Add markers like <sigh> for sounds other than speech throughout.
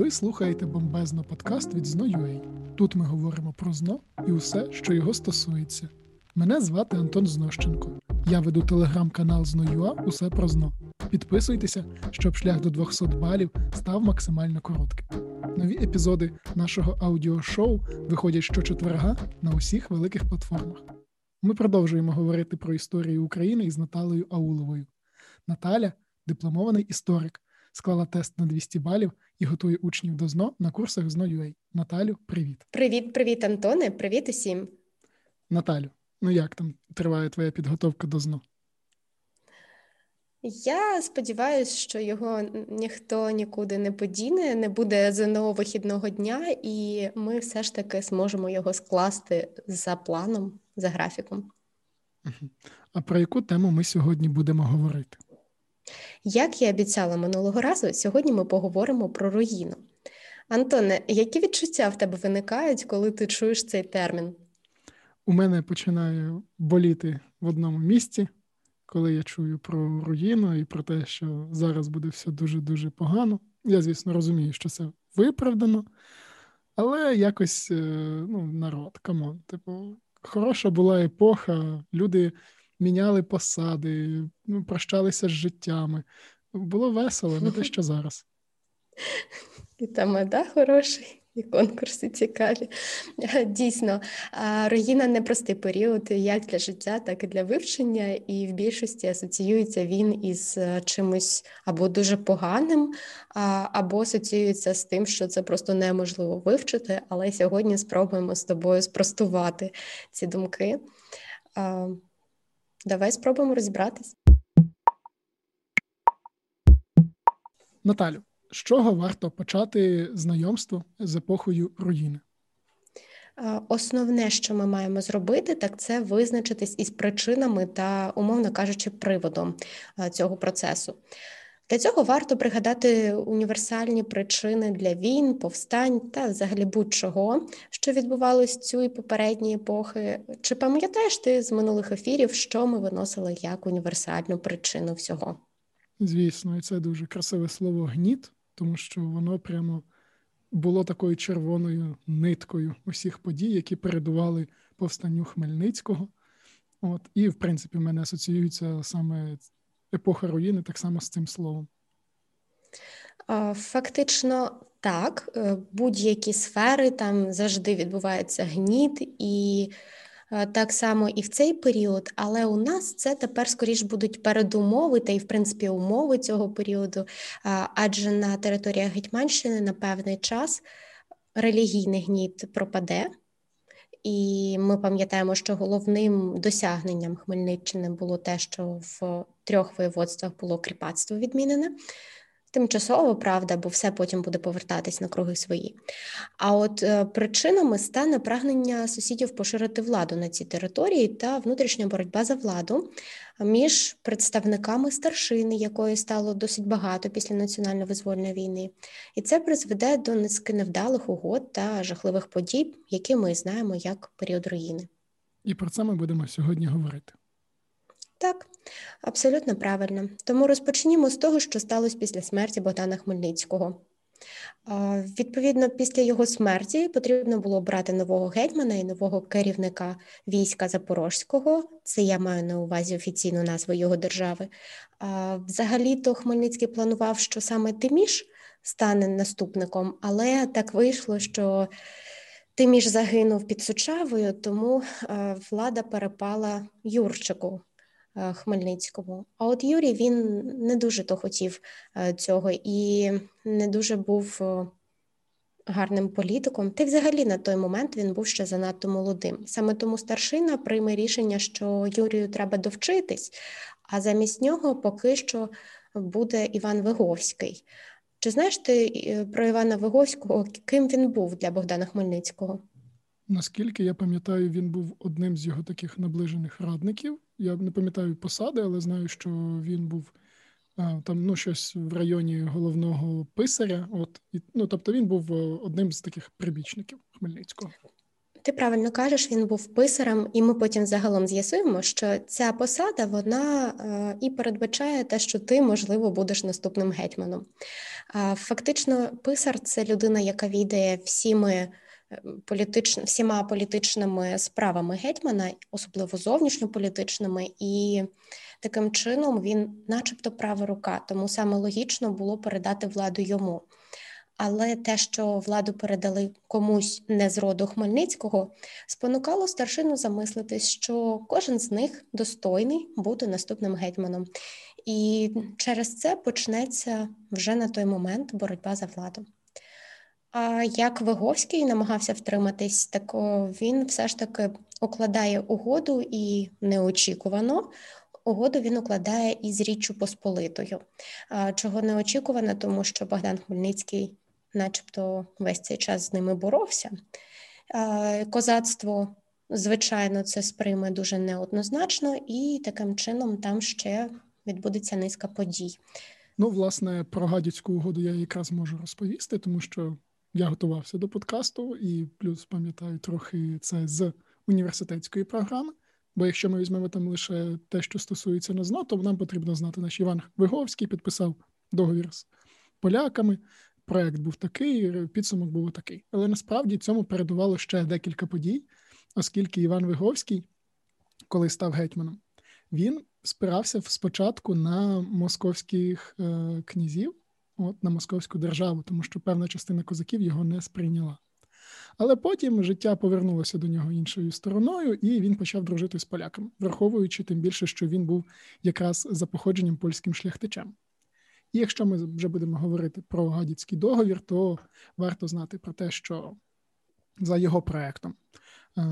Ви слухаєте бомбезно подкаст від Зно.ua. Тут ми говоримо про зно і усе, що його стосується. Мене звати Антон Знощенко. Я веду телеграм-канал Зно.ua Усе про зно. Підписуйтеся, щоб шлях до 200 балів став максимально коротким. Нові епізоди нашого аудіошоу виходять щочетверга на усіх великих платформах. Ми продовжуємо говорити про історію України із Наталею Ауловою. Наталя дипломований історик, склала тест на 200 балів і готує учнів до ЗНО на курсах ЗНО.UA. Наталю, привіт. Привіт, привіт, Антоне. Привіт усім. Наталю, ну як там триває твоя підготовка до ЗНО? Я сподіваюся, що його ніхто нікуди не подіне, не буде ЗНО вихідного дня, і ми все ж таки зможемо його скласти за планом, за графіком. А про яку тему ми сьогодні будемо говорити? Як і обіцяла минулого разу, сьогодні ми поговоримо про руїну. Антоне, які відчуття в тебе виникають, коли ти чуєш цей термін? У мене починає боліти в одному місці, коли я чую про руїну і про те, що зараз буде все дуже-дуже погано. Я, звісно, розумію, що це виправдано, але якось е, ну, народ, come on. Типу, хороша була епоха, люди міняли посади, ну, прощалися з життями. Було весело, не те, що зараз. І там меда хороший. І конкурси цікаві. Дійсно, руїна непростий період як для життя, так і для вивчення, і в більшості асоціюється він із е, чимось або дуже поганим, або асоціюється з тим, що це просто неможливо вивчити. Але сьогодні спробуємо з тобою спростувати ці думки. Давай спробуємо розібратись. Наталю, з чого варто почати знайомство з епохою руїни? Основне, що ми маємо зробити, так це визначитись із причинами та, умовно кажучи, приводом цього процесу. Для цього варто пригадати універсальні причини для війн, повстань та взагалі будь-чого, що відбувалось цю і попередні епохи. Чи пам'ятаєш ти з минулих ефірів, що ми виносили як універсальну причину всього? Звісно, і це дуже красиве слово гніт, тому що воно прямо було такою червоною ниткою усіх подій, які передували повстанню Хмельницького. От, І, в принципі, в мене асоціюється саме епоха руїни так само з цим словом? Фактично так, е, будь-які сфери там завжди відбувається гніт, і е, так само і в цей період, але у нас це тепер скоріш будуть передумови та й, в принципі, умови цього періоду, адже на територіях Гетьманщини на певний час релігійний гніт пропаде. І ми пам'ятаємо, що головним досягненням Хмельниччини було те, що в трьох воєводствах було кріпацтво відмінене. Тимчасово правда, бо все потім буде повертатись на круги свої. А от е, причинами стане прагнення сусідів поширити владу на цій території та внутрішня боротьба за владу між представниками старшини, якої стало досить багато після національно-визвольної війни, і це призведе до низки невдалих угод та жахливих подій, які ми знаємо як період руїни. І про це ми будемо сьогодні говорити. Так, абсолютно правильно. Тому розпочнімо з того, що сталося після смерті Богдана Хмельницького. Відповідно, після його смерті потрібно було обрати нового гетьмана і нового керівника війська Запорозького. Це я маю на увазі офіційну назву його держави. Взагалі-то Хмельницький планував, що саме Тиміш стане наступником, але так вийшло, що Тиміш загинув під Сучавою, тому влада перепала Юрчику. Е, Хмельницькому. А от Юрій він не дуже то хотів е, цього і не дуже був е, гарним політиком. Та й взагалі на той момент він був ще занадто молодим. Саме тому старшина прийме рішення, що Юрію треба довчитись, а замість нього поки що буде Іван Виговський. Чи знаєш ти про Івана Виговського, ким він був для Богдана Хмельницького? Наскільки я пам'ятаю, він був одним з його таких наближених радників. Я не пам'ятаю посади, але знаю, що він був там ну, щось в районі головного писаря. От і, ну, тобто він був е, одним з таких прибічників Хмельницького. Ти правильно кажеш, він був писарем, і ми потім загалом з'ясуємо, що ця посада вона е, і передбачає те, що ти, можливо, будеш наступним гетьманом. Фактично, писар це людина, яка відає всіми політич... всіма політичними справами гетьмана, особливо зовнішньополітичними, і таким чином він, начебто, права рука, тому саме логічно було передати владу йому. Але те, що владу передали комусь не з роду Хмельницького, спонукало старшину замислитись, що кожен з них достойний бути наступним гетьманом. І через це почнеться вже на той момент боротьба за владу. А як Виговський намагався втриматись, так він все ж таки укладає угоду і неочікувано. Угоду він укладає із Річчю Посполитою, чого неочікувано, тому що Богдан Хмельницький начебто весь цей час з ними боровся. Козацтво, звичайно, це сприйме дуже неоднозначно, і таким чином там ще відбудеться низка подій. Ну, власне, про гадяцьку угоду я якраз можу розповісти, тому що я готувався до подкасту і плюс пам'ятаю трохи це з університетської програми. Бо якщо ми візьмемо там лише те, що стосується НАЗНО, то нам потрібно знати, наш Іван Виговський підписав договір з поляками, проект був такий, підсумок був такий. Але насправді цьому передувало ще декілька подій, оскільки Іван Виговський, коли став гетьманом, він спирався спочатку на московських е, князів, от на московську державу, тому що певна частина козаків його не сприйняла. Але потім життя повернулося до нього іншою стороною, і він почав дружити з поляками, враховуючи тим більше, що він був якраз за походженням польським шляхтичем. І якщо ми вже будемо говорити про гадяцький договір, то варто знати про те, що за його проектом е,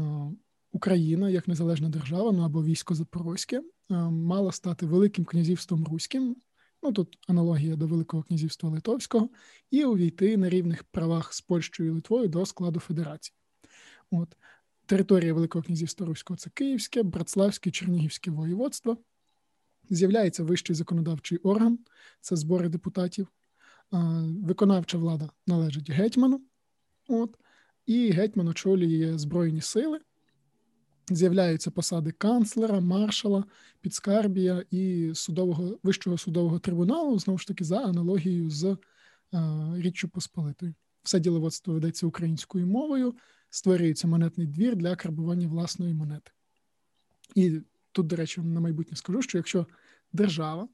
Україна, як незалежна держава, ну або військо Запорозьке, е, мала стати Великим князівством Руським. Ну тут аналогія до Великого князівства Литовського, і увійти на рівних правах з Польщею і Литвою до складу федерації. От територія Великого князівства Руського це Київське, Братславське, Чернігівське воєводство з'являється вищий законодавчий орган, це збори депутатів. Виконавча влада належить гетьману, от, і гетьман очолює Збройні сили. З'являються посади канцлера, маршала, підскарбія і судового вищого судового трибуналу, знову ж таки, за аналогією з Річчю Посполитою. Все діловодство ведеться українською мовою, створюється монетний двір для карбування власної монети. І тут, до речі, на майбутнє скажу, що якщо держава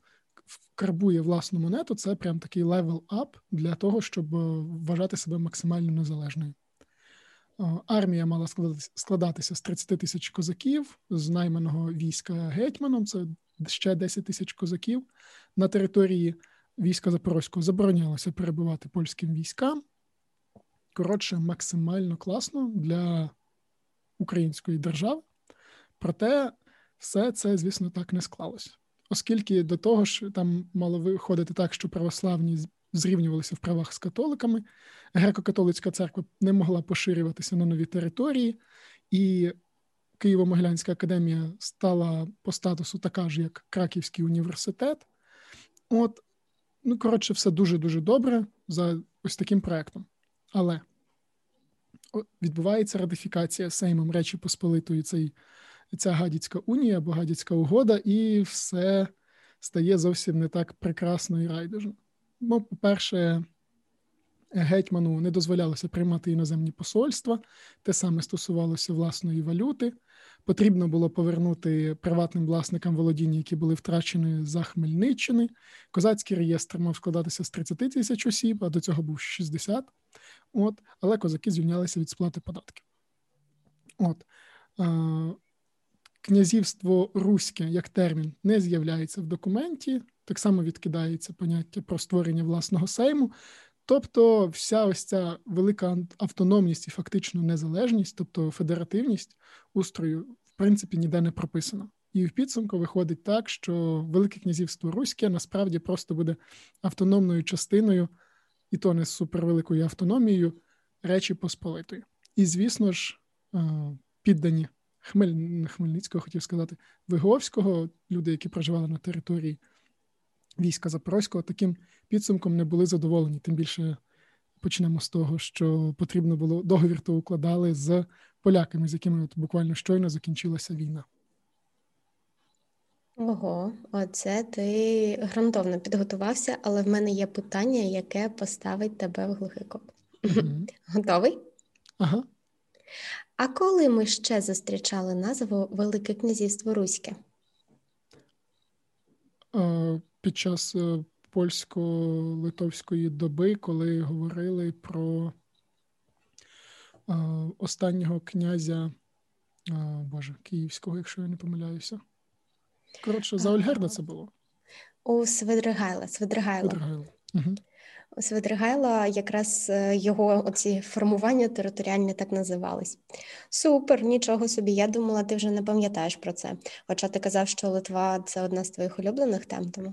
карбує власну монету, це прям такий level up для того, щоб е, вважати себе максимально незалежною. Е, армія мала складатися з 30 тисяч козаків, з найманого війська гетьманом, це ще 10 тисяч козаків. На території війська Запорозького заборонялося перебувати польським військам. Коротше, максимально класно для української держави. Проте все це, звісно, так не склалося. Оскільки до того ж там мало виходити так, що православні зрівнювалися в правах з католиками, греко-католицька церква не могла поширюватися на нові території, і Києво-Могилянська академія стала по статусу така ж, як Краківський університет. От, ну, коротше, все дуже-дуже добре за ось таким проектом. Але відбувається ратифікація Сеймом Речі Посполитої цей ця гадяцька унія або гадяцька угода, і все стає зовсім не так прекрасно і райдужно. Ну, по-перше, гетьману не дозволялося приймати іноземні посольства, те саме стосувалося власної валюти. Потрібно було повернути приватним власникам володіння, які були втрачені за Хмельниччини. Козацький реєстр мав складатися з 30 тисяч осіб, а до цього був 60. От, Але козаки звільнялися від сплати податків. От. Князівство Руське як термін не з'являється в документі, так само відкидається поняття про створення власного сейму. Тобто, вся ось ця велика автономність і фактично незалежність, тобто федеративність устрою, в принципі, ніде не прописана. І в підсумку виходить так, що Велике Князівство Руське насправді просто буде автономною частиною, і то не з супервеликою автономією Речі Посполитої. І, звісно ж, е, піддані Хмель... Хмельницького, хотів сказати, Виговського, люди, які проживали на території війська Запорозького, таким підсумком не були задоволені. Тим більше почнемо з того, що потрібно було договір, то укладали з поляками, з якими от буквально щойно закінчилася війна. Ого, оце ти грунтовно підготувався, але в мене є питання, яке поставить тебе в глухий кут. Угу. Готовий? Ага. А коли ми ще зустрічали назву Велике Князівство Руське? Під час е, польсько-литовської доби, коли говорили про останнього князя Боже, Київського, якщо я не помиляюся. Коротше, за Ольгерда це було. У Свидригайла. Свидригайла. Свидригайла. Угу. У Свидригайла якраз е, його оці формування територіальні так називались. Супер, нічого собі. Я думала, ти вже не пам'ятаєш про це. Хоча ти казав, що Литва це одна з твоїх улюблених тем тому.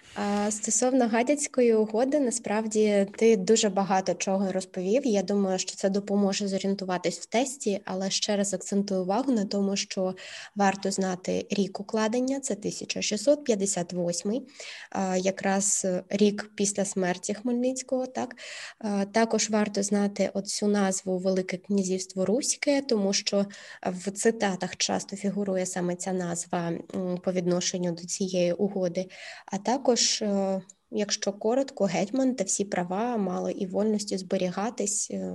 Стосовно гадяцької угоди, насправді ти дуже багато чого розповів. Я думаю, що це допоможе зорієнтуватись в тесті, але ще раз акцентую увагу на тому, що варто знати рік укладення, це 1658, якраз рік після смерті Хмельницького. Так також варто знати оцю назву Велике Князівство Руське, тому що в цитатах часто фігурує саме ця назва по відношенню до цієї угоди, а також також, е, якщо коротко, гетьман та всі права мали і вольності зберігатись е,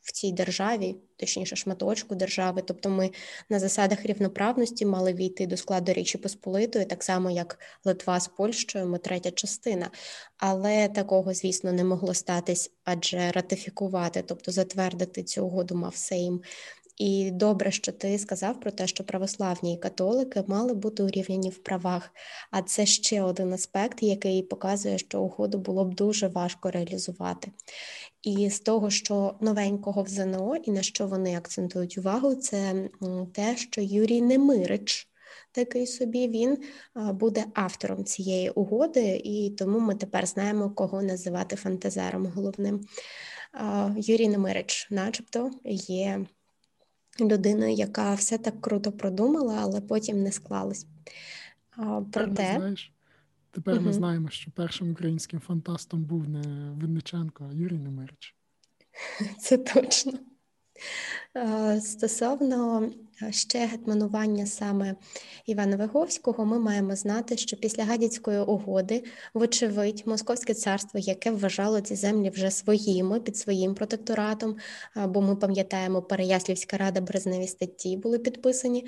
в цій державі, точніше, шматочку держави. Тобто ми на засадах рівноправності мали війти до складу Річі Посполитої, так само як Литва з Польщею, ми третя частина. Але такого, звісно, не могло статись, адже ратифікувати, тобто затвердити цю угоду мав Сейм. І добре, що ти сказав про те, що православні і католики мали бути урівняні в правах. А це ще один аспект, який показує, що угоду було б дуже важко реалізувати. І з того, що новенького в ЗНО і на що вони акцентують увагу, це те, що Юрій Немирич. Такий собі він буде автором цієї угоди, і тому ми тепер знаємо, кого називати фантазером головним. Юрій Немирич, начебто, є людиною, яка все так круто продумала, але потім не склалось. Проте... Знаєш, тепер угу. ми знаємо, що першим українським фантастом був не Винниченко, а Юрій Немирич. <laughs> Це точно. Стосовно ще гетманування саме Івана Виговського, ми маємо знати, що після Гадяцької угоди, вочевидь, Московське царство, яке вважало ці землі вже своїми під своїм протекторатом, бо ми пам'ятаємо, Переяслівська рада Брезневі статті були підписані,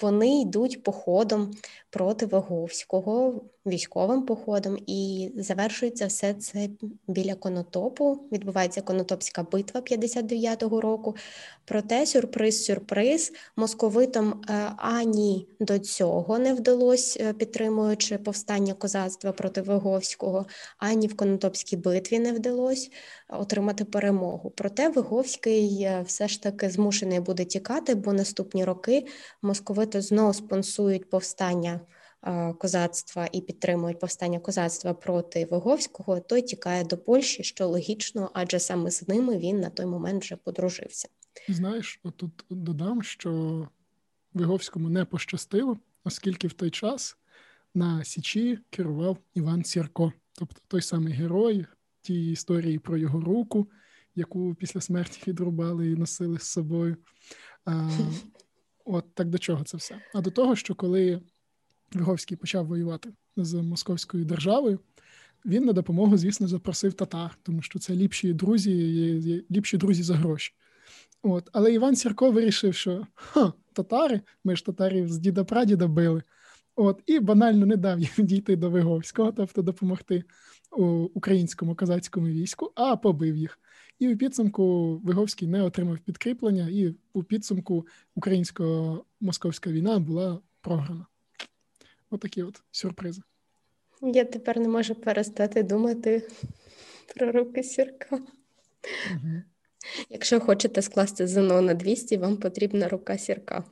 вони йдуть походом проти Виговського, військовим походом, і завершується все це біля Конотопу. Відбувається Конотопська битва 59-го року. Проте сюрприз-сюрприз московитам е, ані до цього не вдалося, е, підтримуючи повстання козацтва проти Виговського, ані в Конотопській битві не вдалося отримати перемогу. Проте Виговський е, все ж таки змушений буде тікати, бо наступні роки московити знову спонсують повстання. Козацтва і підтримують повстання козацтва проти Виговського, той тікає до Польщі, що логічно, адже саме з ними він на той момент вже подружився. Знаєш, отут додам, що Виговському не пощастило, оскільки в той час на Січі керував Іван Сірко, тобто той самий герой тієї історії про його руку, яку після смерті відрубали і носили з собою. А, <laughs> От так до чого це все? А до того, що коли Виговський почав воювати з Московською державою, він на допомогу, звісно, запросив татар, тому що це ліпші друзі, ліпші друзі за гроші. От. Але Іван Сірко вирішив, що ха, татари, ми ж татарів з діда прадіда били. От, І банально не дав їм дійти до Виговського, тобто допомогти українському козацькому війську, а побив їх. І у підсумку Виговський не отримав підкріплення, і у підсумку українсько-московська війна була програна. Отакі от, от сюрпризи. Я тепер не можу перестати думати про руки Сірка. Угу. Якщо хочете скласти ЗНО на 200, вам потрібна рука сірка.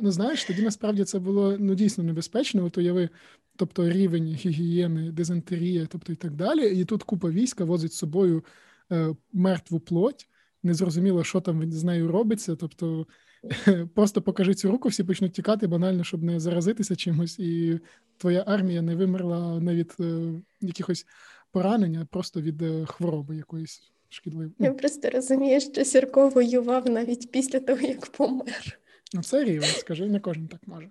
Ну, знаєш, тоді насправді це було ну, дійсно небезпечно. От уяви, тобто рівень гігієни, дизентерія, тобто і так далі. І тут купа війська возить з собою е, мертву плоть. Незрозуміло, що там з нею робиться. Тобто <laughs> просто покажи цю руку, всі почнуть тікати банально, щоб не заразитися чимось, і твоя армія не вимерла не від е, якихось поранень, а просто від е, хвороби якоїсь шкідливо. Я просто розумію, що Сірко воював навіть після того, як помер. Ну, це рівень, скажи, не кожен так може.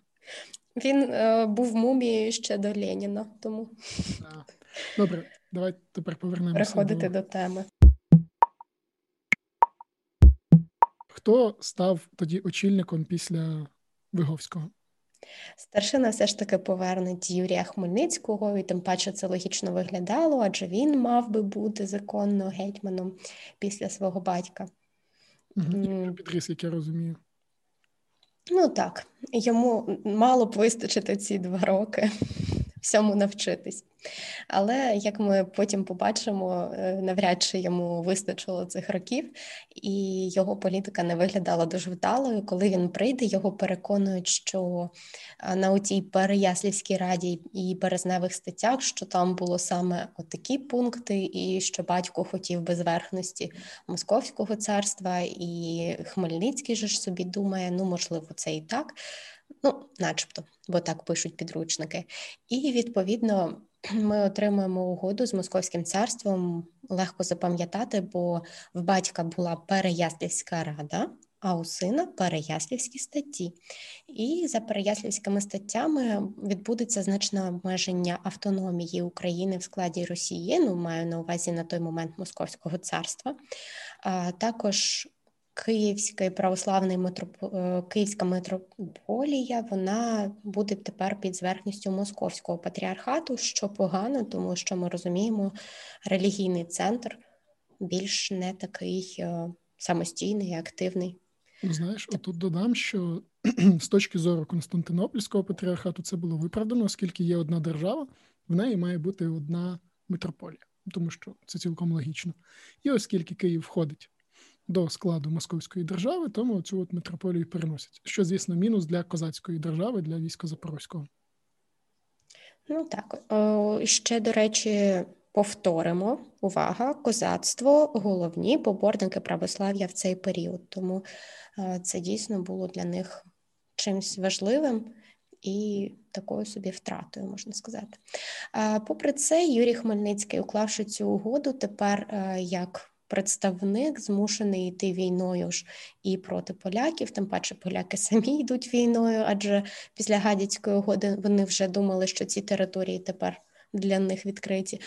Він е, був мумією ще до Леніна, тому Да. Добре, давай тепер повернемося. переходити до... до теми. Хто став тоді очільником після Виговського? Старшина все ж таки повернуть Юрія Хмельницького, і тим паче це логічно виглядало, адже він мав би бути законно гетьманом після свого батька. Угу. Підріс, як я розумію. Ну так, йому мало б вистачити ці два роки <laughs> всьому навчитись. Але як ми потім побачимо, е, навряд чи йому вистачило цих років, і його політика не виглядала дуже вдалою. Коли він прийде, його переконують, що е, на отій Переяслівській раді і березневих статтях, що там було саме отакі пункти, і що батько хотів безверхності Московського царства, і Хмельницький же ж собі думає, ну можливо, це і так. Ну, начебто, бо так пишуть підручники. І відповідно <clears throat> ми отримуємо угоду з Московським царством. Легко запам'ятати, бо в батька була Переяслівська рада, а у сина Переяслівські статті. І за Переяслівськими статтями відбудеться значне обмеження автономії України в складі Росії. Ну, маю на увазі на той момент Московського царства. А також Київський православний митроп... е, Київська митрополія вона буде тепер під зверхністю московського патріархату, що погано, тому що ми розуміємо, релігійний центр більш не такий е, самостійний і активний. Ну, знаєш, отут додам, що <clears throat> з точки зору Константинопольського патріархату це було виправдано, оскільки є одна держава, в неї має бути одна митрополія, тому що це цілком логічно. І оскільки Київ входить до складу Московської держави, тому цю от митрополію переносять. Що, звісно, мінус для козацької держави, для війська Запорозького. Ну так, ще, до речі, повторимо, увага, козацтво головні поборники православ'я в цей період. Тому е, це дійсно було для них чимось важливим і такою собі втратою, можна сказати. Попри це, Юрій Хмельницький, уклавши цю угоду, тепер е, як представник змушений йти війною ж і проти поляків, тим паче поляки <laughs> самі йдуть війною, адже після гадяцької угоди вони вже думали, що ці території тепер для них відкриті.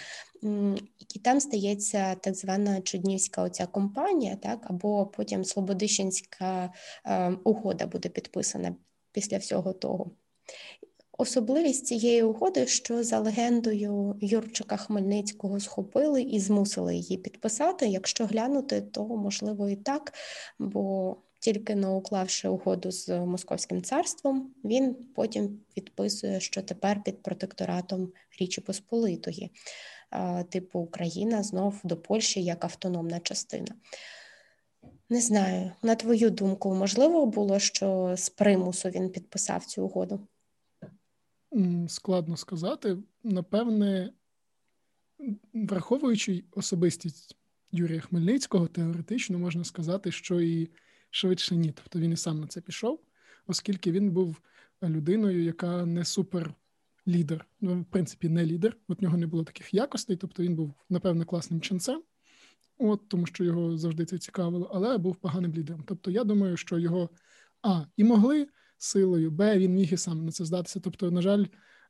І там стається так звана Чуднівська оця компанія, так, або потім Слободищенська е, угода буде підписана після всього того. Особливість цієї угоди, що за легендою Юрчика Хмельницького схопили і змусили її підписати. Якщо глянути, то можливо і так, бо тільки не уклавши угоду з Московським царством, він потім підписує, що тепер під протекторатом Річі Посполитої, типу Україна знов до Польщі як автономна частина. Не знаю, на твою думку, можливо було, що з примусу він підписав цю угоду? Складно сказати. Напевне, враховуючи особистість Юрія Хмельницького, теоретично можна сказати, що і швидше ні. Тобто він і сам на це пішов, оскільки він був людиною, яка не супер лідер. Ну, в принципі, не лідер. От нього не було таких якостей. Тобто він був, напевне, класним ченцем, от тому що його завжди це цікавило, але був поганим лідером. Тобто, я думаю, що його а і могли силою, Б, він міг і сам на це здатися. Тобто, на жаль,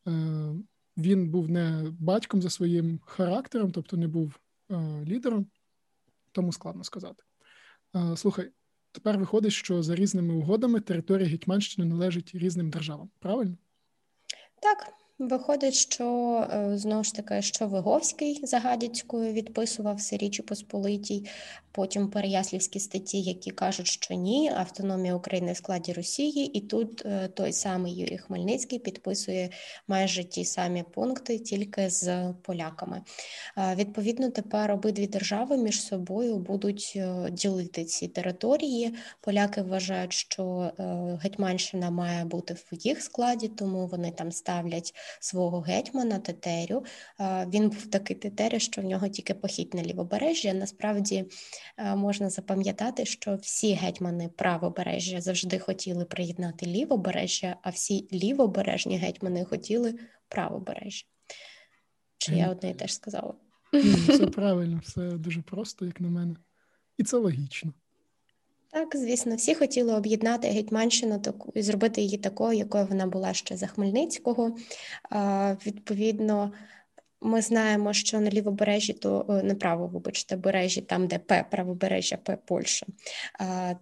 е, він був не батьком за своїм характером, тобто не був е, лідером, тому складно сказати. Е, слухай, тепер виходить, що за різними угодами територія Гетьманщини належить різним державам. Правильно? Так. Виходить, що знову ж таки, що Виговський за Гадяцькою відписував Річі Посполитій, потім Переяслівські статті, які кажуть, що ні, автономія України в складі Росії, і тут той самий Юрій Хмельницький підписує майже ті самі пункти, тільки з поляками. Відповідно, тепер обидві держави між собою будуть ділити ці території. Поляки вважають, що Гетьманщина має бути в їх складі, тому вони там ставлять свого гетьмана Тетерю. Він був такий Тетеря, що в нього тільки похід на лівобережжя. Насправді можна запам'ятати, що всі гетьмани правобережжя завжди хотіли приєднати лівобережжя, а всі лівобережні гетьмани хотіли правобережжя. Чи я одне і теж сказала? Все <laughs> правильно, все дуже просто, як на мене, і це логічно. Так, звісно, всі хотіли об'єднати Гетьманщину і зробити її такою, якою вона була ще за Хмельницького. Відповідно, ми знаємо, що на лівобережжі, то не право, вибачте, бережжі, там, де П, правобережжя, П Польща,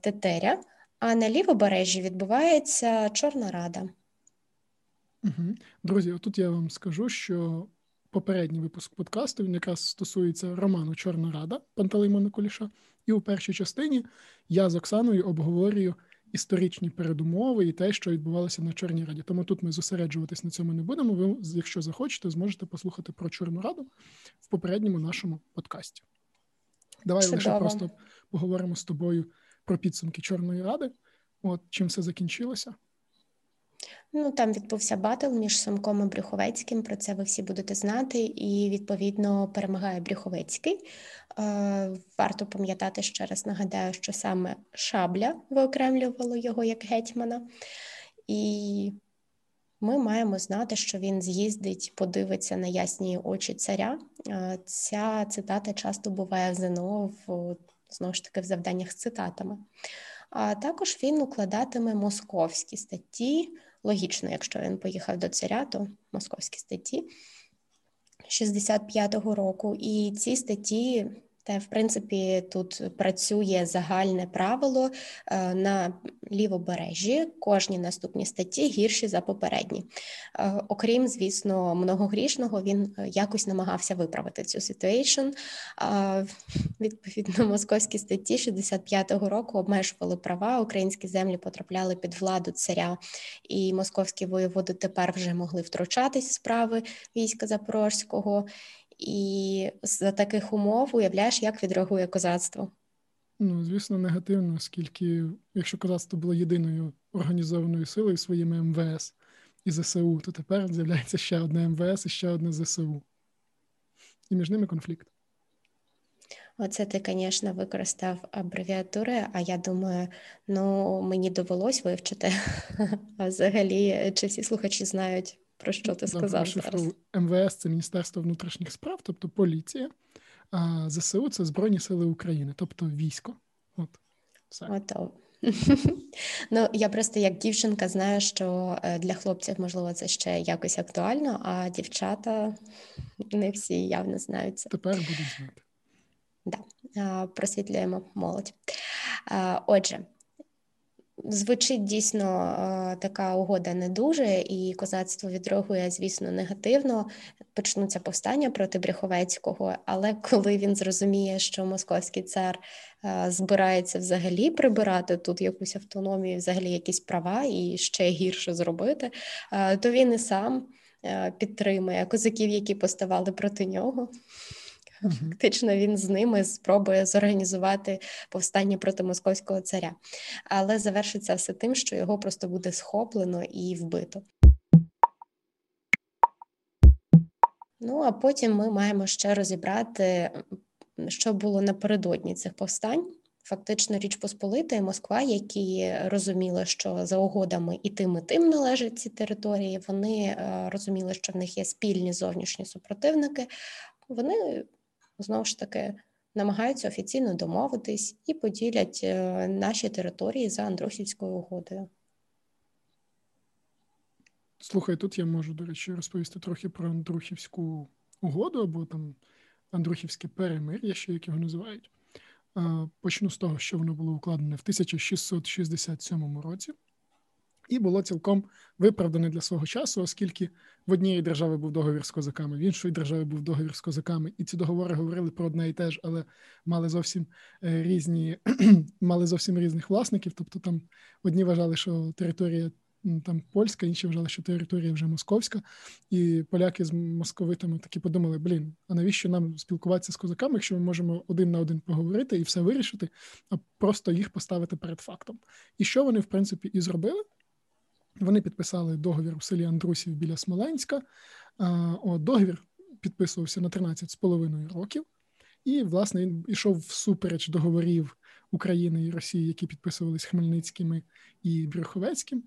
Тетеря, а на лівобережжі відбувається Чорна Рада. Угу. Друзі, отут я вам скажу, що попередній випуск подкасту він якраз стосується роману Чорна Рада Пантелеймона Куліша. І у першій частині я з Оксаною обговорюю історичні передумови і те, що відбувалося на Чорній Раді. Тому тут ми зосереджуватись на цьому не будемо. Ви, якщо захочете, зможете послухати про Чорну Раду в попередньому нашому подкасті. Давай Чудово. лише просто поговоримо з тобою про підсумки Чорної Ради. От чим все закінчилося. Ну там відбувся батл між Сомком і Брюховецьким. Про це ви всі будете знати, і відповідно перемагає Брюховецький. Е, варто пам'ятати ще раз нагадаю, що саме шабля виокремлювало його як гетьмана, і ми маємо знати, що він з'їздить, подивиться на ясні очі царя. Е, ця цитата часто буває в ЗНО в знову ж таки в завданнях з цитатами. А також він укладатиме московські статті. Логічно, якщо він поїхав до царя, то московські статті 65-го року. І ці статті та, в принципі, тут працює загальне правило е, на лівобережжі. Кожні наступні статті гірші за попередні. Е, окрім, звісно, многогрішного, він е, якось намагався виправити цю ситуейшн. Відповідно, московські статті 65-го року обмежували права. Українські землі потрапляли під владу царя, і московські воєводи тепер вже могли втручатись в справи війська Запорозького. І за таких умов уявляєш, як відреагує козацтво? Ну, звісно, негативно, оскільки якщо козацтво було єдиною організованою силою своїми МВС і ЗСУ, то тепер з'являється ще одне МВС і ще одне ЗСУ. І між ними конфлікт. Оце ти, звісно, використав абревіатури, а я думаю, ну мені довелось вивчити. <laughs> А взагалі, чи всі слухачі знають про що ти сказав зараз? МВС це Міністерство внутрішніх справ, тобто поліція, а ЗСУ це Збройні Сили України, тобто військо. От все. Ото. Ну, я просто як дівчинка знаю, що е, для хлопців, можливо, це ще якось актуально, а дівчата не всі явно знають це. Тепер будуть знати. Да. Просвітлюємо молодь. Отже, Звучить дійсно така угода не дуже, і козацтво відреагує, звісно, негативно. Почнуться повстання проти Бряховецького. Але коли він зрозуміє, що московський цар збирається взагалі прибирати тут якусь автономію, взагалі якісь права і ще гірше зробити, то він і сам підтримує козаків, які поставали проти нього. Фактично він з ними спробує зорганізувати повстання проти московського царя, але завершиться все тим, що його просто буде схоплено і вбито. Ну а потім ми маємо ще розібрати, що було напередодні цих повстань. Фактично, Річ Посполита і Москва, які розуміли, що за угодами і тим, і тим належать ці території. Вони е, розуміли, що в них є спільні зовнішні супротивники. Вони знову ж таки намагаються офіційно домовитись і поділять е, наші території за Андрухівською угодою. Слухай, тут я можу, до речі, розповісти трохи про Андрухівську угоду або там Андрухівське перемир'я, ще як його називають. Почну з того, що воно було укладене в 1667 році і було цілком виправдане для свого часу, оскільки в однієї держави був договір з козаками, в іншої держави був договір з козаками, і ці договори говорили про одне і те ж, але мали зовсім е, різні, <clears throat> мали зовсім різних власників. Тобто там одні вважали, що територія. Там польська, інші вважали, що територія вже московська, і поляки з московитами такі подумали: блін, а навіщо нам спілкуватися з козаками, якщо ми можемо один на один поговорити і все вирішити, а просто їх поставити перед фактом. І що вони в принципі і зробили? Вони підписали договір у селі Андрусів біля Смоленська. Договір підписувався на 13,5 років, і, власне, він йшов всупереч договорів України і Росії, які підписувались Хмельницькими і Брюховецьким.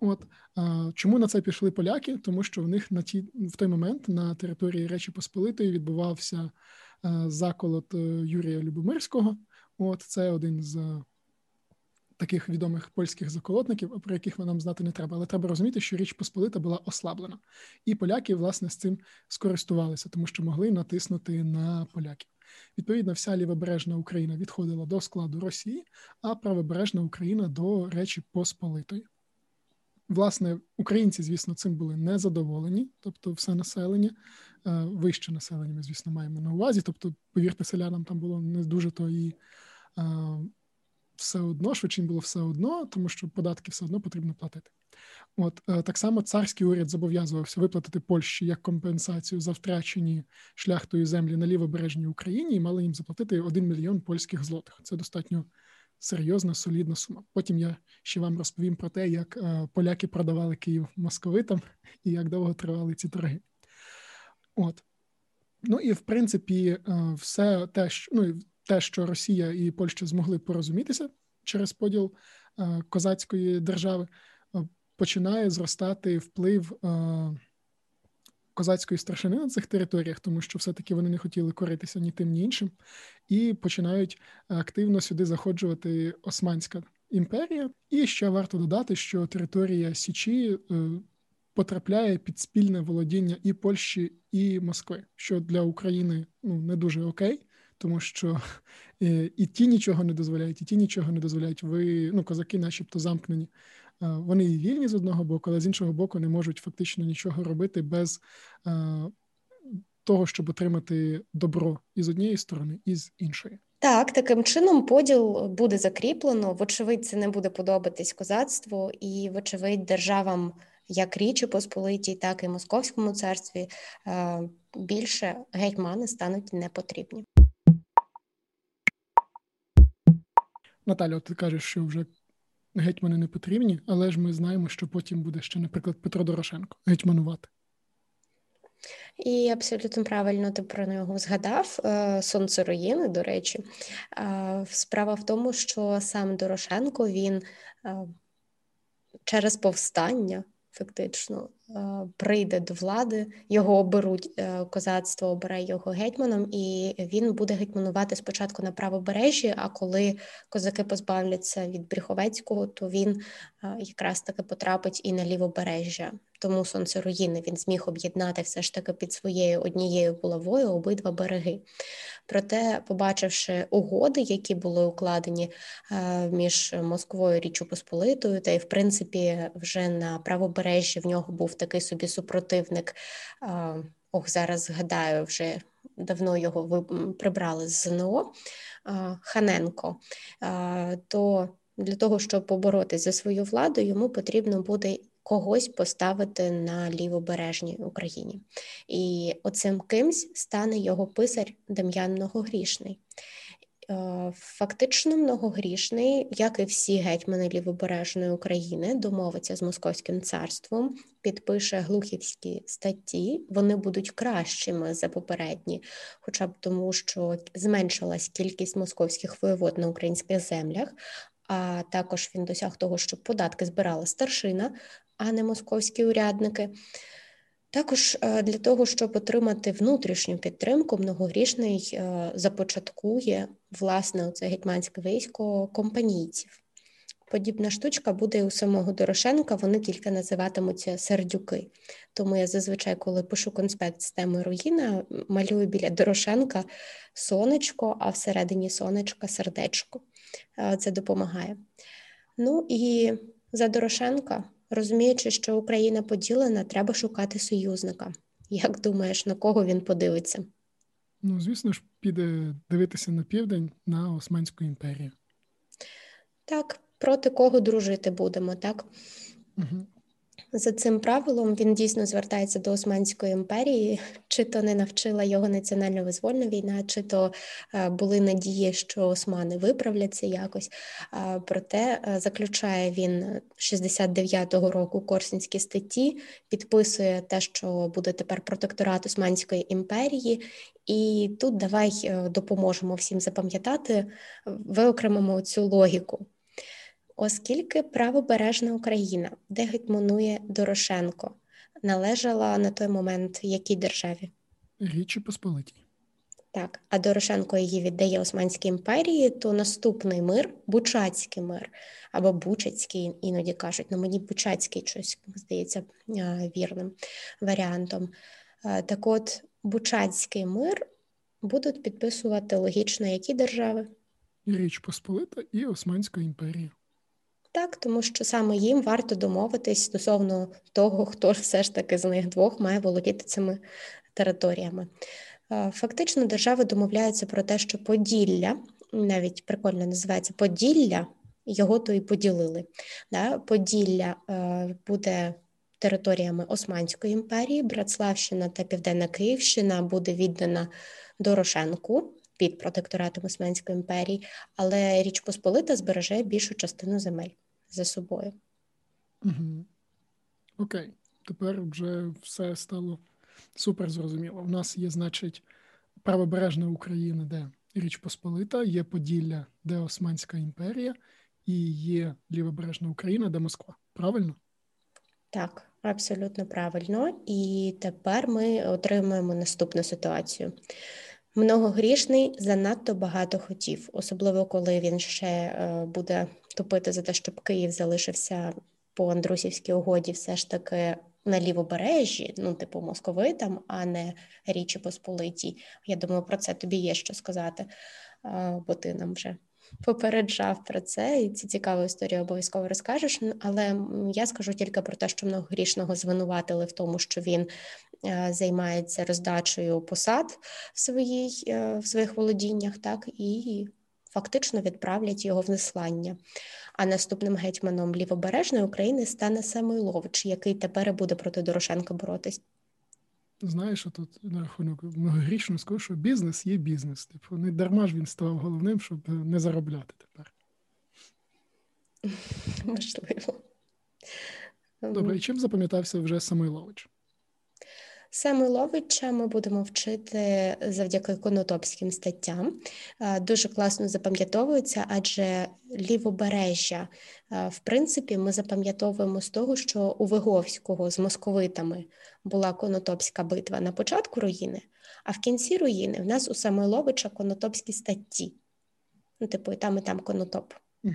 От чому на це пішли поляки? Тому що в них на ті в той момент на території Речі Посполитої відбувався заколот Юрія Любомирського. От це один з таких відомих польських заколотників, про яких нам знати не треба. Але треба розуміти, що Річ Посполита була ослаблена, і поляки власне з цим скористувалися, тому що могли натиснути на поляків. Відповідно, вся лівобережна Україна відходила до складу Росії, а правобережна Україна до Речі Посполитої. Власне, українці, звісно, цим були незадоволені, тобто все населення, е, вище населення, ми, звісно, маємо на увазі. Тобто, повірте, селянам там було не дуже то і е, все одно, швидше було все одно, тому що податки все одно потрібно платити. От е, так само царський уряд зобов'язувався виплатити Польщі як компенсацію за втрачені шляхтою землі на лівобережній Україні і мали їм заплатити 1 мільйон польських злотих. Це достатньо серйозна, солідна сума. Потім я ще вам розповім про те, як е, поляки продавали Київ московитам <laughs> і як довго тривали ці торги. От. Ну і в принципі, е, все те, що ну, те, що Росія і Польща змогли порозумітися через поділ е, козацької держави, починає зростати вплив козацької страшини на цих територіях, тому що все-таки вони не хотіли коритися ні тим, ні іншим, і починають активно сюди заходжувати Османська імперія. І ще варто додати, що територія Січі е, потрапляє під спільне володіння і Польщі, і Москви, що для України ну не дуже окей. Тому що і, і ті нічого не дозволяють, і ті нічого не дозволяють. Ви ну козаки, начебто, замкнені Е, вони і вільні з одного боку, але з іншого боку не можуть фактично нічого робити без е, того, щоб отримати добро і з однієї сторони, і з іншої. Так, таким чином поділ буде закріплено. Вочевидь, це не буде подобатись козацтву, і, вочевидь, державам, як Річі Посполитій, так і Московському царстві е, більше гетьмани стануть непотрібні. Наталя, ти кажеш, що вже гетьмани не потрібні, але ж ми знаємо, що потім буде ще, наприклад, Петро Дорошенко гетьманувати. І абсолютно правильно ти про нього згадав е, сонце руїни, до речі. Справа в тому, що сам Дорошенко він е, через повстання фактично е, прийде до влади, його оберуть е, козацтво, обере його гетьманом, і він буде гетьманувати спочатку на правобережжі. А коли козаки позбавляться від Бріховецького, то він е, якраз таки потрапить і на лівобережжя. Тому сонце руїни він зміг об'єднати все ж таки під своєю однією булавою обидва береги. Проте, побачивши угоди, які були укладені е, між Москвою і Річчю Посполитою, та й в принципі вже на правобережжі в нього був такий собі супротивник. Ох, зараз згадаю, вже давно його прибрали з ЗНО Ханенко. То для того, щоб поборотися за свою владу, йому потрібно буде когось поставити на лівобережній Україні. І оцим кимсь стане його писар Дем'ян Многогрішний. Е, фактично, многогрішний, як і всі гетьмани лівобережної України, домовиться з Московським царством, підпише глухівські статті. Вони будуть кращими за попередні, хоча б тому, що зменшилась кількість московських воєвод на українських землях. А також він досяг того, щоб податки збирала старшина, а не московські урядники. Також е, для того, щоб отримати внутрішню підтримку, многогрішний е, започаткує власне це гетьманське військо компанійців. Подібна штучка буде і у самого Дорошенка, вони тільки називатимуться сердюки. Тому я зазвичай, коли пишу конспект з теми руїна, малюю біля Дорошенка сонечко, а всередині сонечка сердечко. Е, це допомагає. Ну і за Дорошенка Розуміючи, що Україна поділена, треба шукати союзника. Як думаєш, на кого він подивиться? Ну, звісно ж, піде дивитися на південь на Османську імперію. Так, проти кого дружити будемо, так? Угу. За цим правилом він дійсно звертається до Османської імперії, чи то не навчила його національно визвольна війна, чи то е, були надії, що османи виправляться якось. Проте е, заключає він 69-го року Корсунські статті, підписує те, що буде тепер протекторат Османської імперії, і тут давай е, допоможемо всім запам'ятати, виокремимо цю логіку. Оскільки правобережна Україна, де гетьманує Дорошенко, належала на той момент якій державі? Річі Посполитій. Так, а Дорошенко її віддає Османській імперії, то наступний мир Бучацький мир або Бучацький, іноді кажуть, ну мені Бучацький щось здається вірним варіантом. Так от, Бучацький мир будуть підписувати логічно які держави? Річ Посполита і Османська імперія. Так, тому що саме їм варто домовитись стосовно того, хто ж все ж таки з них двох має володіти цими територіями. Фактично, держави домовляються про те, що Поділля, навіть прикольно називається Поділля, його то і поділили. Да? Поділля е, буде територіями Османської імперії, Братславщина та Південна Київщина буде віддана Дорошенку під протекторатом Османської імперії, але Річ Посполита збереже більшу частину земель за собою. Угу. Окей, тепер вже все стало супер зрозуміло. У нас є, значить, правобережна Україна, де Річ Посполита, є Поділля, де Османська імперія, і є лівобережна Україна, де Москва. Правильно? Так, абсолютно правильно. І тепер ми отримуємо наступну ситуацію. Многогрішний занадто багато хотів, особливо коли він ще е, буде топити за те, щоб Київ залишився по Андрусівській угоді, все ж таки на лівобережжі, ну, типу московитам, а не Річі Посполитій. Я думаю, про це тобі є що сказати, бо ти нам вже попереджав про це, і ці цікаву історію обов'язково розкажеш. Але я скажу тільки про те, що многогрішного звинуватили в тому, що він е, займається роздачею посад в своїй е, в своїх володіннях, так і фактично відправлять його в неслання. А наступним гетьманом лівобережної України стане Самойлович, який тепер буде проти Дорошенка боротись. Знаєш, тут на рахунок многогрішно скажу, що бізнес є бізнес. Типу, не дарма ж він став головним, щоб не заробляти тепер. <laughs> Можливо. Добре, і чим запам'ятався вже Самойлович? Самойловича ми будемо вчити завдяки конотопським статтям. Дуже класно запам'ятовується, адже лівобережжя, в принципі, ми запам'ятовуємо з того, що у Виговського з московитами була конотопська битва на початку руїни, а в кінці руїни в нас у Самойловича конотопські статті. Ну, типу, і там, і там конотоп. Угу.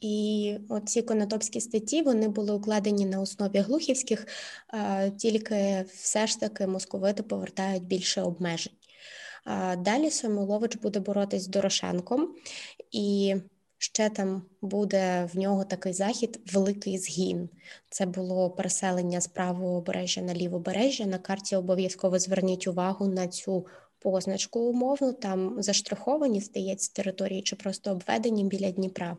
І ці конотопські статті вони були укладені на основі глухівських, тільки все ж таки московити повертають більше обмежень. Далі Самойлович буде боротись з Дорошенком, і ще там буде в нього такий захід великий згін. Це було переселення з правого обережжя на лівобережжя. На карті обов'язково зверніть увагу на цю позначку умовну, там заштриховані, здається, території чи просто обведені біля Дніпра.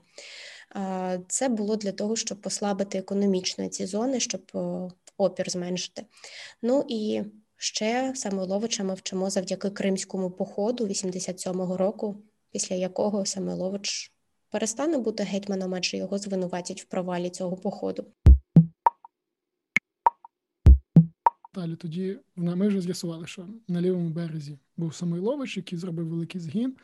Це було для того, щоб послабити економічно ці зони, щоб опір зменшити. Ну і ще Самойловича ми вчимо завдяки Кримському походу 87-го року, після якого Самойлович перестане бути гетьманом, адже його звинуватять в провалі цього походу. Далі тоді ми вже з'ясували, що на лівому березі був Самойлович, який зробив великий згін.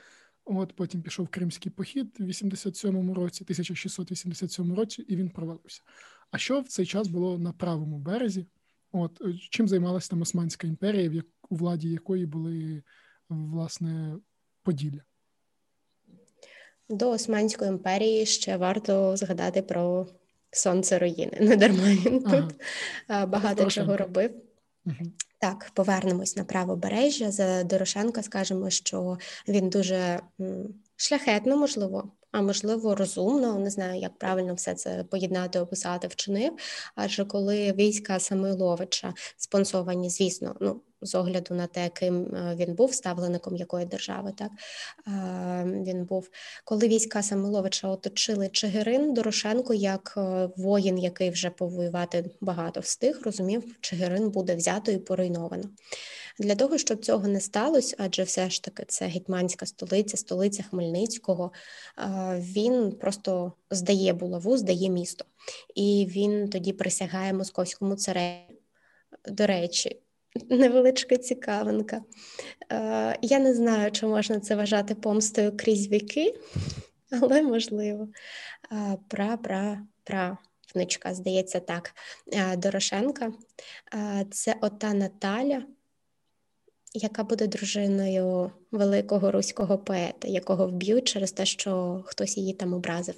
От потім пішов Кримський похід в 87-му році, 1687 році, і він провалився. А що в цей час було на правому березі? От е, чим займалася там Османська імперія, в як у владі якої були власне Поділля? До Османської імперії ще варто згадати про сонце руїни. <laughs> Не дарма він ага. тут багато чого робив. Так, повернемось на правобережжя. За Дорошенка скажемо, що він дуже шляхетно, можливо, а можливо, розумно, не знаю, як правильно все це поєднати, описати, вчинив. Адже коли війська Самойловича спонсовані, звісно, ну з огляду на те, ким е, він був ставлеником якої держави, так він був, коли війська Самойловича оточили Чигирин, Дорошенко, як е, воїн, який вже повоювати багато встиг, розумів, Чигирин буде взято і поруйновано. Для того, щоб цього не сталося, адже все ж таки це гетьманська столиця, столиця Хмельницького, він просто здає булаву, здає місто. І він тоді присягає московському цареві. До речі, невеличка цікавинка. Я не знаю, чи можна це вважати помстою крізь віки, але можливо. Пра-пра-пра. Внучка, здається, так, Дорошенка. Це ота Наталя, яка буде дружиною великого руського поета, якого вб'ють через те, що хтось її там образив.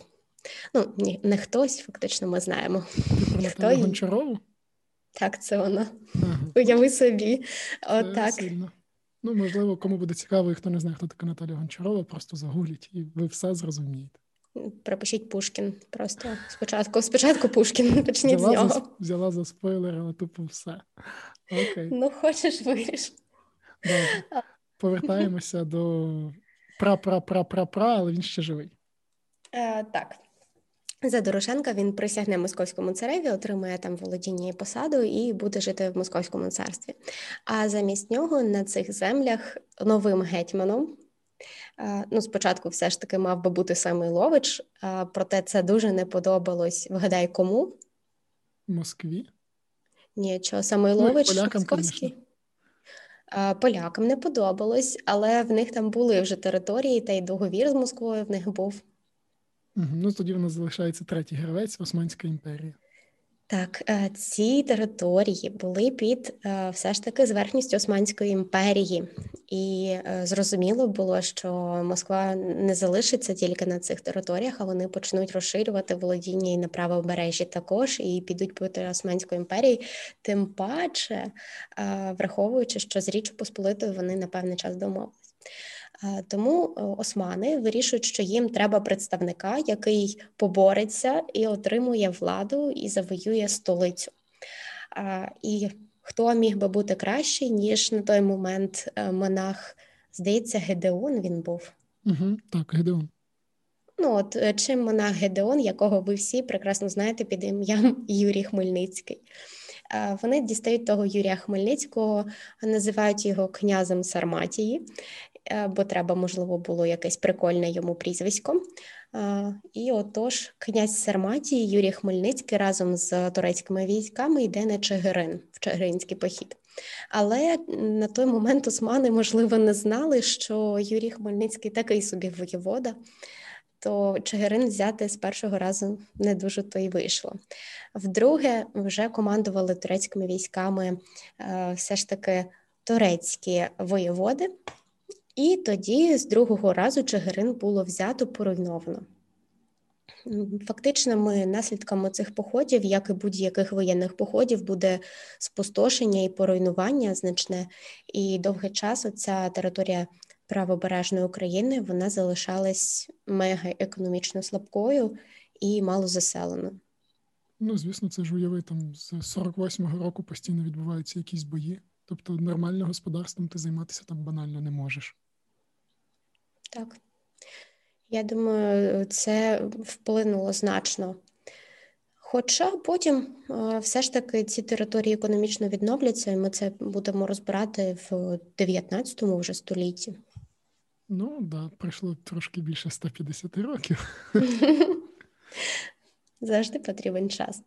Ну, ні, не хтось, фактично, ми знаємо. Хто її? Гончарову? Так, це вона. Ага. Уяви собі. О, так. Сильно. Ну, можливо, кому буде цікаво, і хто не знає, хто така Наталя Гончарова, просто загугліть, і ви все зрозумієте. Пропишіть Пушкін. Просто спочатку спочатку Пушкін, <laughs> почніть взяла з нього. За, взяла за спойлер, але тупо все. Окей. Ну, хочеш, виріш. Добре. Повертаємося до пра-пра-пра-пра-пра, але він ще живий. Е, Так. За Дорошенка він присягне московському цареві, отримає там володіння і посаду і буде жити в московському царстві. А замість нього на цих землях новим гетьманом. Ну, спочатку, все ж таки, мав би бути Самойлович, проте це дуже не подобалось. Вгадай, кому? Москві? Ні, що Самойлович ну, Московський. Полякам не подобалось, але в них там були вже території, та й договір з Москвою в них був. Ну, тоді в нас залишається третій гравець Османська імперія. Так, е, ці території були під е, все ж таки зверхністю Османської імперії, і е, зрозуміло було, що Москва не залишиться тільки на цих територіях, а вони почнуть розширювати володіння і на правобережжі також, і підуть проти Османської імперії, тим паче враховуючи, що з Річчю Посполитою вони на певний час домовились. Тому е, османи вирішують, що їм треба представника, який побореться і отримує владу і завоює столицю. І хто міг би бути кращий, ніж на той момент е, монах, здається, Гедеон він був. Угу, Так, Гедеон. Ну, от е, чим монах Гедеон, якого ви всі прекрасно знаєте під ім'ям <laughs> Юрій Хмельницький. Вони дістають того Юрія Хмельницького, називають його князем Сарматії, Е, бо треба, можливо, було якесь прикольне йому прізвисько. І отож, князь Сарматії Юрій Хмельницький разом з турецькими військами йде на Чигирин в Чигиринський похід. Але на той момент османи, можливо, не знали, що Юрій Хмельницький такий собі воєвода, то Чигирин взяти з першого разу не дуже то й вийшло. Вдруге, вже командували турецькими військами е, все ж таки турецькі воєводи. І тоді з другого разу Чигирин було взято поруйновано. Фактично, ми наслідками цих походів, як і будь-яких воєнних походів, буде спустошення і поруйнування значне. І довгий час ця територія правобережної України вона залишалась мега економічно слабкою і мало заселеною. Ну, звісно, це ж уяви там з 48-го року постійно відбуваються якісь бої. Тобто нормальним господарством ти займатися там банально не можеш. Так. Я думаю, це вплинуло значно. Хоча потім все ж таки ці території економічно відновляться, і ми це будемо розбирати в 19 вже столітті. Ну так, да, пройшло трошки більше 150 років. <laughs> Завжди потрібен час.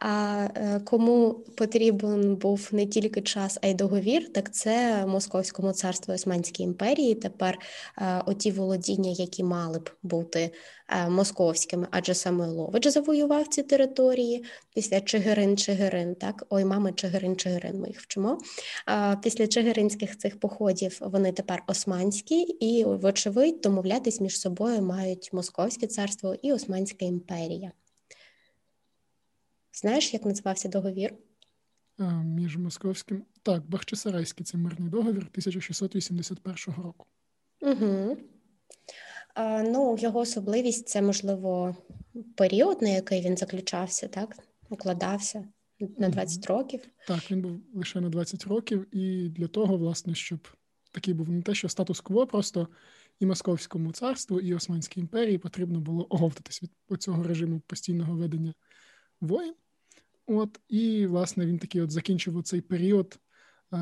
А е, кому потрібен був не тільки час, а й договір, так це Московському царству Османській імперії. Тепер е, оті володіння, які мали б бути е, московськими, адже саме Лович завоював ці території після Чигирин-Чигирин. Так, ой, мами Чигирин-Чигирин. Ми їх вчимо. Після Чигиринських цих походів вони тепер османські, і, вочевидь, домовлятись між собою мають Московське царство і Османська імперія. Знаєш, як називався договір? А, Між московським. Так, Бахчисарайський це мирний договір 1681 року. Угу. А, Ну, його особливість це, можливо, період, на який він заключався, так? Укладався на 20 років. Так, він був лише на 20 років, і для того, власне, щоб такий був не те, що статус-кво, просто і Московському царству, і Османській імперії потрібно було оговтатись від цього режиму постійного ведення воїн. От, І, власне, він такий от закінчив цей період е,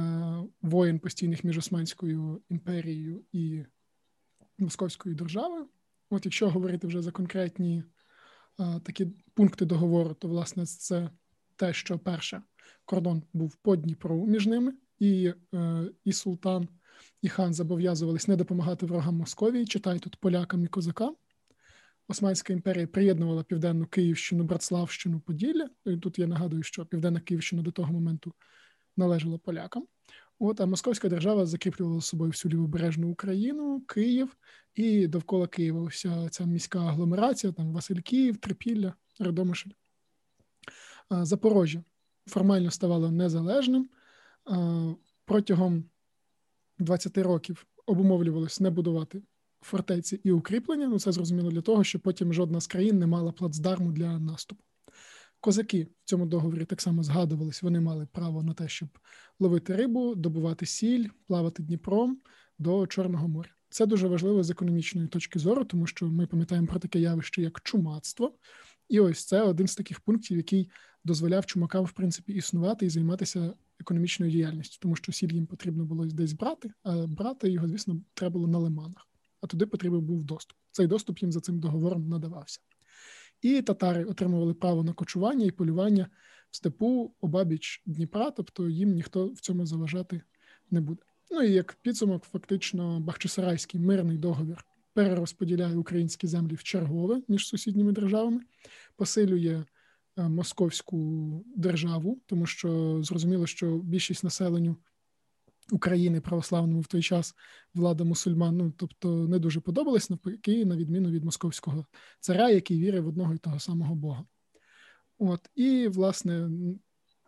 воєн постійних між Османською імперією і Московською державою. От, якщо говорити вже за конкретні е, такі пункти договору, то власне це те, що перше кордон був по Дніпру між ними, і е, і султан, і хан зобов'язувались не допомагати ворогам Московії, читай тут полякам і козакам. Османська імперія приєднувала Південну Київщину, Братславщину, Поділля. І тут я нагадую, що Південна Київщина до того моменту належала полякам. От, а Московська держава закріплювала собою всю лівобережну Україну, Київ і довкола Києва вся ця міська агломерація, там Васильків, Трипілля, Радомишль. Запорожжя формально ставало незалежним. Протягом 20 років обумовлювалось не будувати фортеці і укріплення. Ну це зрозуміло для того, щоб потім жодна з країн не мала плацдарму для наступу. Козаки в цьому договорі так само згадувались, вони мали право на те, щоб ловити рибу, добувати сіль, плавати Дніпром до Чорного моря. Це дуже важливо з економічної точки зору, тому що ми пам'ятаємо про таке явище, як чумацтво. І ось це один з таких пунктів, який дозволяв чумакам, в принципі, існувати і займатися економічною діяльністю, тому що сіль їм потрібно було десь брати, а брати його, звісно, треба було на лиманах. А туди потрібен був доступ. Цей доступ їм за цим договором надавався. І татари отримували право на кочування і полювання в степу обабіч Дніпра, тобто їм ніхто в цьому заважати не буде. Ну і як підсумок, фактично, Бахчисарайський мирний договір перерозподіляє українські землі в чергове між сусідніми державами, посилює е, московську державу, тому що зрозуміло, що більшість населенню України православному в той час влада мусульман, ну тобто не дуже подобалась навпаки, на відміну від московського царя, який вірив в одного і того самого Бога. От і власне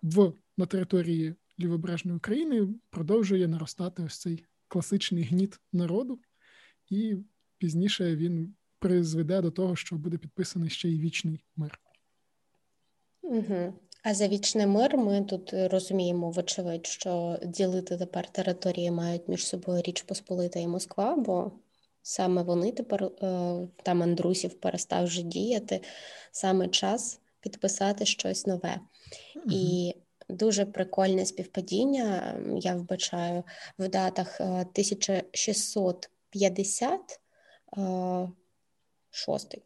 в на території лівобережної України продовжує наростати ось цей класичний гніт народу, і пізніше він призведе до того, що буде підписаний ще й вічний мир. Угу. А за вічний мир ми тут розуміємо, вочевидь, що ділити тепер території мають між собою Річ Посполита і Москва, бо саме вони тепер е, там Андрусів перестав вже діяти, саме час підписати щось нове. Угу. І дуже прикольне співпадіння, я вбачаю, в датах 1650 е, шостий.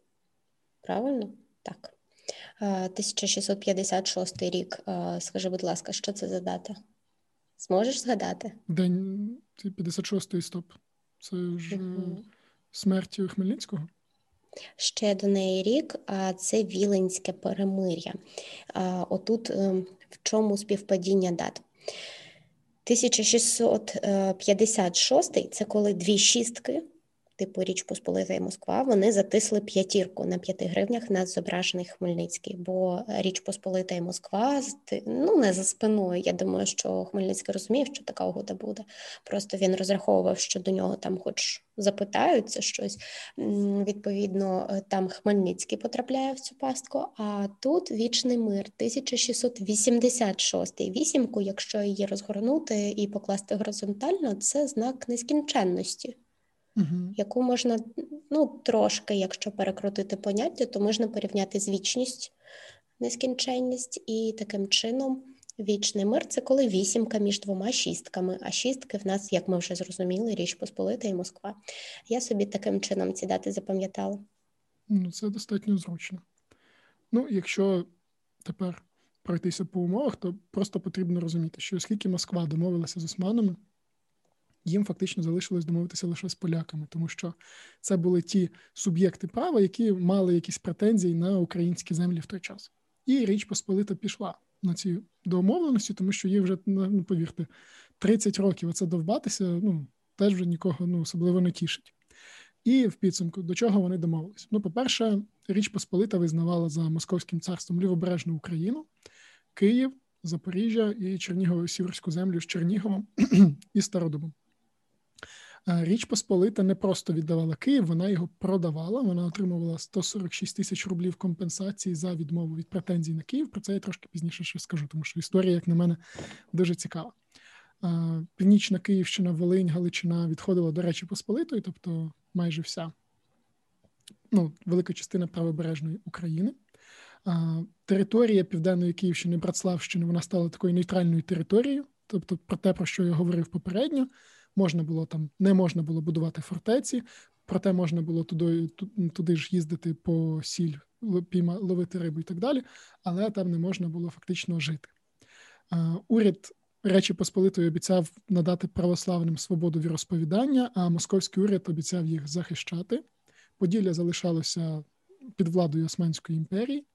Правильно? Так. 1656 рік. Скажи, будь ласка, що це за дата? Зможеш згадати? День 56-й стоп. Це ж угу. смерть Хмельницького. Ще до неї рік, а це Віленське перемир'я. Отут ем, в чому співпадіння дат? 1656 це коли дві шістки типу Річ Посполита і Москва, вони затисли п'ятірку на п'яти гривнях на зображений Хмельницький. Бо Річ Посполита і Москва ну не за спиною. Я думаю, що Хмельницький розумів, що така угода буде. Просто він розраховував, що до нього там, хоч запитаються щось. Відповідно, там Хмельницький потрапляє в цю пастку. А тут вічний мир, 1686 вісімку. Якщо її розгорнути і покласти горизонтально, це знак нескінченності угу. яку можна ну, трошки, якщо перекрутити поняття, то можна порівняти з вічність, нескінченність, і таким чином вічний мир це коли вісімка між двома шістками, а шістки в нас, як ми вже зрозуміли, Річ Посполита і Москва. Я собі таким чином ці дати запам'ятала. Ну, Це достатньо зручно. Ну, якщо тепер пройтися по умовах, то просто потрібно розуміти, що оскільки Москва домовилася з османами їм фактично залишилось домовитися лише з поляками, тому що це були ті суб'єкти права, які мали якісь претензії на українські землі в той час. І Річ Посполита пішла на ці домовленості, тому що їй вже ну, ну повірте, 30 років оце довбатися, ну теж вже нікого ну, особливо не тішить. І в підсумку до чого вони домовились? Ну, по-перше, Річ Посполита визнавала за Московським царством лівобережну Україну, Київ, Запоріжжя і Чернігово Сіверську землю з Черніговом <clears throat> і Стародубом. Річ Посполита не просто віддавала Київ, вона його продавала. Вона отримувала 146 тисяч рублів компенсації за відмову від претензій на Київ. Про це я трошки пізніше ще скажу, тому що історія, як на мене, дуже цікава. Північна Київщина, Волинь, Галичина відходила до Речі Посполитої, тобто майже вся ну, велика частина правобережної України. Територія Південної Київщини, Братславщини, вона стала такою нейтральною територією, тобто про те, про що я говорив попередньо можна було там, не можна було будувати фортеці, проте можна було туди туди ж їздити по сіль, пійма, ловити рибу і так далі, але там не можна було фактично жити. Уряд Речі Посполитої обіцяв надати православним свободу віросповідання, а московський уряд обіцяв їх захищати. Поділля залишалося під владою Османської імперії.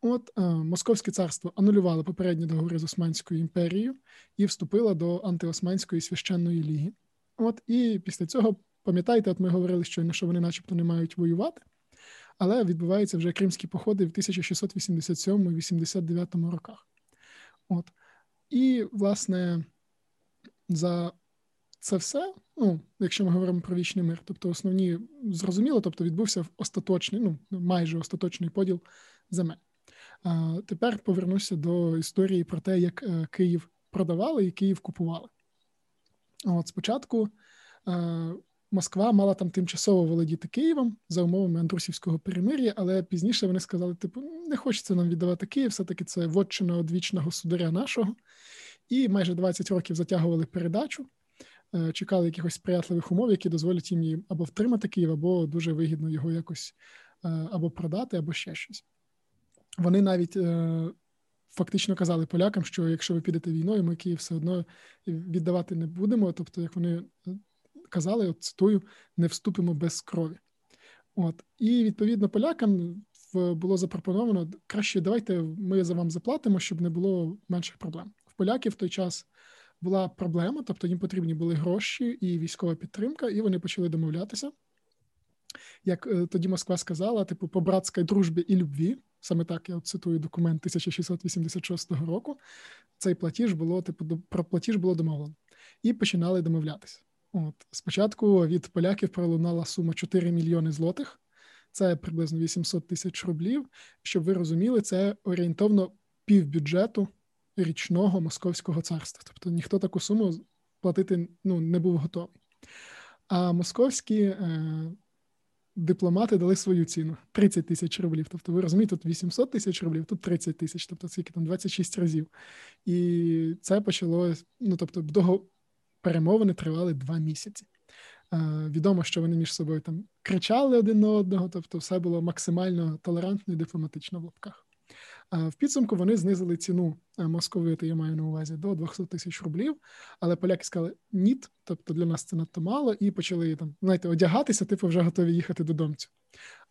От е, Московське царство анулювало попередні договори з Османською імперією і вступило до антиосманської священної ліги. От і після цього, пам'ятаєте, от ми говорили щойно, що вони, начебто, не мають воювати, але відбуваються вже кримські походи в 1687-89 роках. От. І, власне, за це все, ну, якщо ми говоримо про вічний мир, тобто основні зрозуміло, тобто відбувся остаточний, ну майже остаточний поділ земель. Тепер повернуся до історії про те, як е, Київ продавали і Київ купували. От спочатку е, Москва мала там тимчасово володіти Києвом за умовами Андрусівського перемир'я, але пізніше вони сказали: типу, не хочеться нам віддавати Київ, все-таки це вотчина одвічного сударя нашого. І майже 20 років затягували передачу, е, чекали якихось сприятливих умов, які дозволять їм або втримати Київ, або дуже вигідно його якось або продати, або ще щось. Вони навіть е, фактично казали полякам, що якщо ви підете війною, ми Київ все одно віддавати не будемо. Тобто, як вони е, казали, от цитую, не вступимо без крові. От і відповідно полякам було запропоновано краще, давайте ми за вам заплатимо, щоб не було менших проблем. В поляків в той час була проблема, тобто їм потрібні були гроші і військова підтримка, і вони почали домовлятися. Як е, тоді Москва сказала, типу, по братській дружбі і любві, Саме так я цитую документ 1686 року. Цей платіж було типу про платіж було домовлено, і починали домовлятися. От спочатку від поляків пролунала сума 4 мільйони злотих, це приблизно 800 тисяч рублів. Щоб ви розуміли, це орієнтовно півбюджету річного московського царства. Тобто ніхто таку суму платити ну, не був готовий. А московські е, дипломати дали свою ціну 30 тисяч рублів. Тобто, ви розумієте, тут 800 тисяч рублів, тут 30 тисяч, тобто скільки там 26 разів. І це почало, ну тобто, довго перемовини тривали два місяці. Відомо, що вони між собою там кричали один на одного, тобто, все було максимально толерантно і дипломатично в лапках. В підсумку вони знизили ціну е, московити, я маю на увазі, до 200 тисяч рублів. Але поляки сказали ні, тобто для нас це надто мало, і почали там, знаєте, одягатися, типу вже готові їхати додому.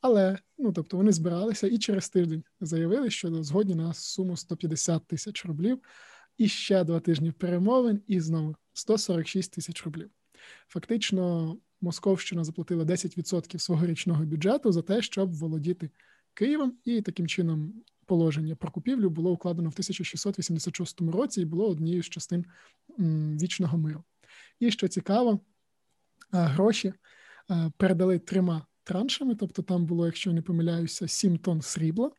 Але ну тобто вони збиралися і через тиждень заявили, що згодні на суму 150 тисяч рублів, і ще два тижні перемовин, і знову 146 тисяч рублів. Фактично, Московщина заплатила 10% свого річного бюджету за те, щоб володіти Києвом, і таким чином положення про купівлю було укладено в 1686 році і було однією з частин вічного миру. І що цікаво, гроші передали трьома траншами, тобто там було, якщо не помиляюся, 7 тонн срібла.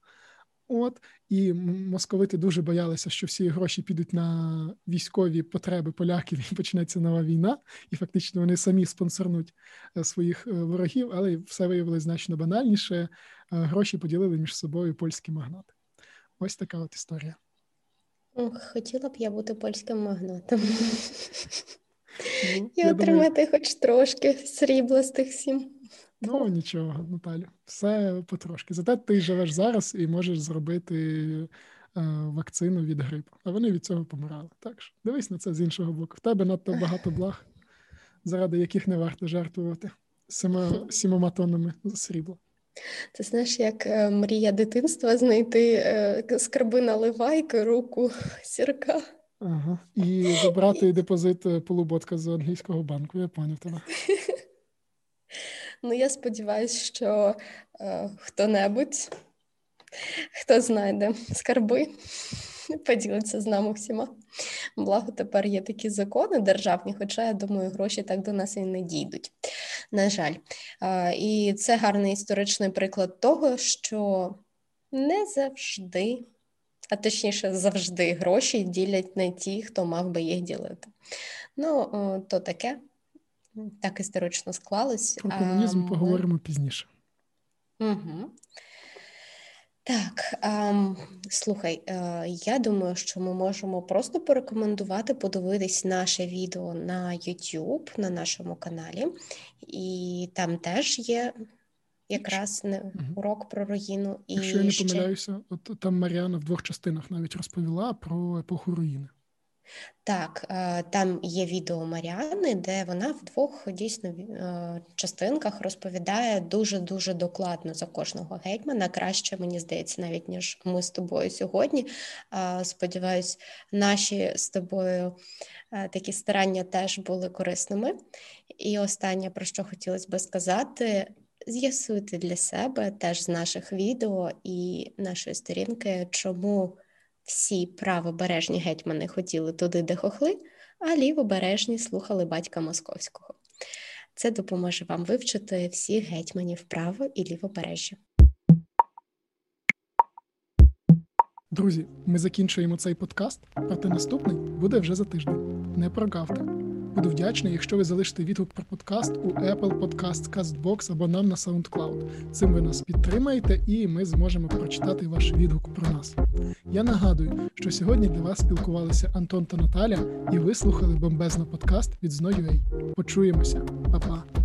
От і московити дуже боялися, що всі гроші підуть на військові потреби поляків <laughs> і почнеться нова війна, і фактично вони самі спонсорнуть е, своїх е, ворогів, але все виявилось значно банальніше. Е, гроші поділили між собою польські магнати. Ось така от історія. Хотіла б я бути польським магнатом ну, і отримати думаю... хоч трошки срібла з тих сім. Ну нічого, Наталю, все потрошки. Зате ти живеш зараз і можеш зробити е, вакцину від грипу, а вони від цього помирали. Так що дивись на це з іншого боку. В тебе надто багато благ, заради яких не варто жертвувати <laughs> сімома тоннами срібла. Це знаєш, як е, мрія дитинства знайти е, скарби наливайки, руку <laughs> сірка. Ага. І забрати депозит е, полуботка з англійського банку. Я поняв тебе. <laughs> Ну, я сподіваюся, що е, хто-небудь, хто знайде скарби, <laughs> поділиться з нами всіма. Благо, тепер є такі закони державні, хоча я думаю, гроші так до нас і не дійдуть. На жаль, і це гарний історичний приклад того, що не завжди. А точніше, завжди гроші ділять не ті, хто мав би їх ділити. Ну, то таке так історично склалось. Про комунізм а, поговоримо ми... пізніше. Угу. Так, ем, слухай, е, я думаю, що ми можемо просто порекомендувати подивитись наше відео на YouTube, на нашому каналі, і там теж є якраз не урок про руїну. І Якщо я не ще... помиляюся, от там Маріана в двох частинах навіть розповіла про епоху руїни. Так, е, там є відео Маріани, де вона в двох дійсно е, частинках розповідає дуже дуже докладно за кожного гетьмана. Краще мені здається, навіть ніж ми з тобою сьогодні. Сподіваюсь, наші з тобою е, такі старання теж були корисними. І останнє про що хотілося би сказати. З'ясуйте для себе теж з наших відео і нашої сторінки, чому всі правобережні гетьмани хотіли туди, де хохли, а лівобережні слухали батька Московського. Це допоможе вам вивчити всіх гетьманів право і лівобережжя. Друзі, ми закінчуємо цей подкаст, проте наступний буде вже за тиждень. Не прогавте. Буду вдячний, якщо ви залишите відгук про подкаст у Apple Podcast, CastBox або нам на SoundCloud. Цим ви нас підтримаєте, і ми зможемо прочитати ваш відгук про нас. Я нагадую, що сьогодні для вас спілкувалися Антон та Наталя, і ви слухали бомбезно подкаст від Зною.ua. Почуємося, Па-па!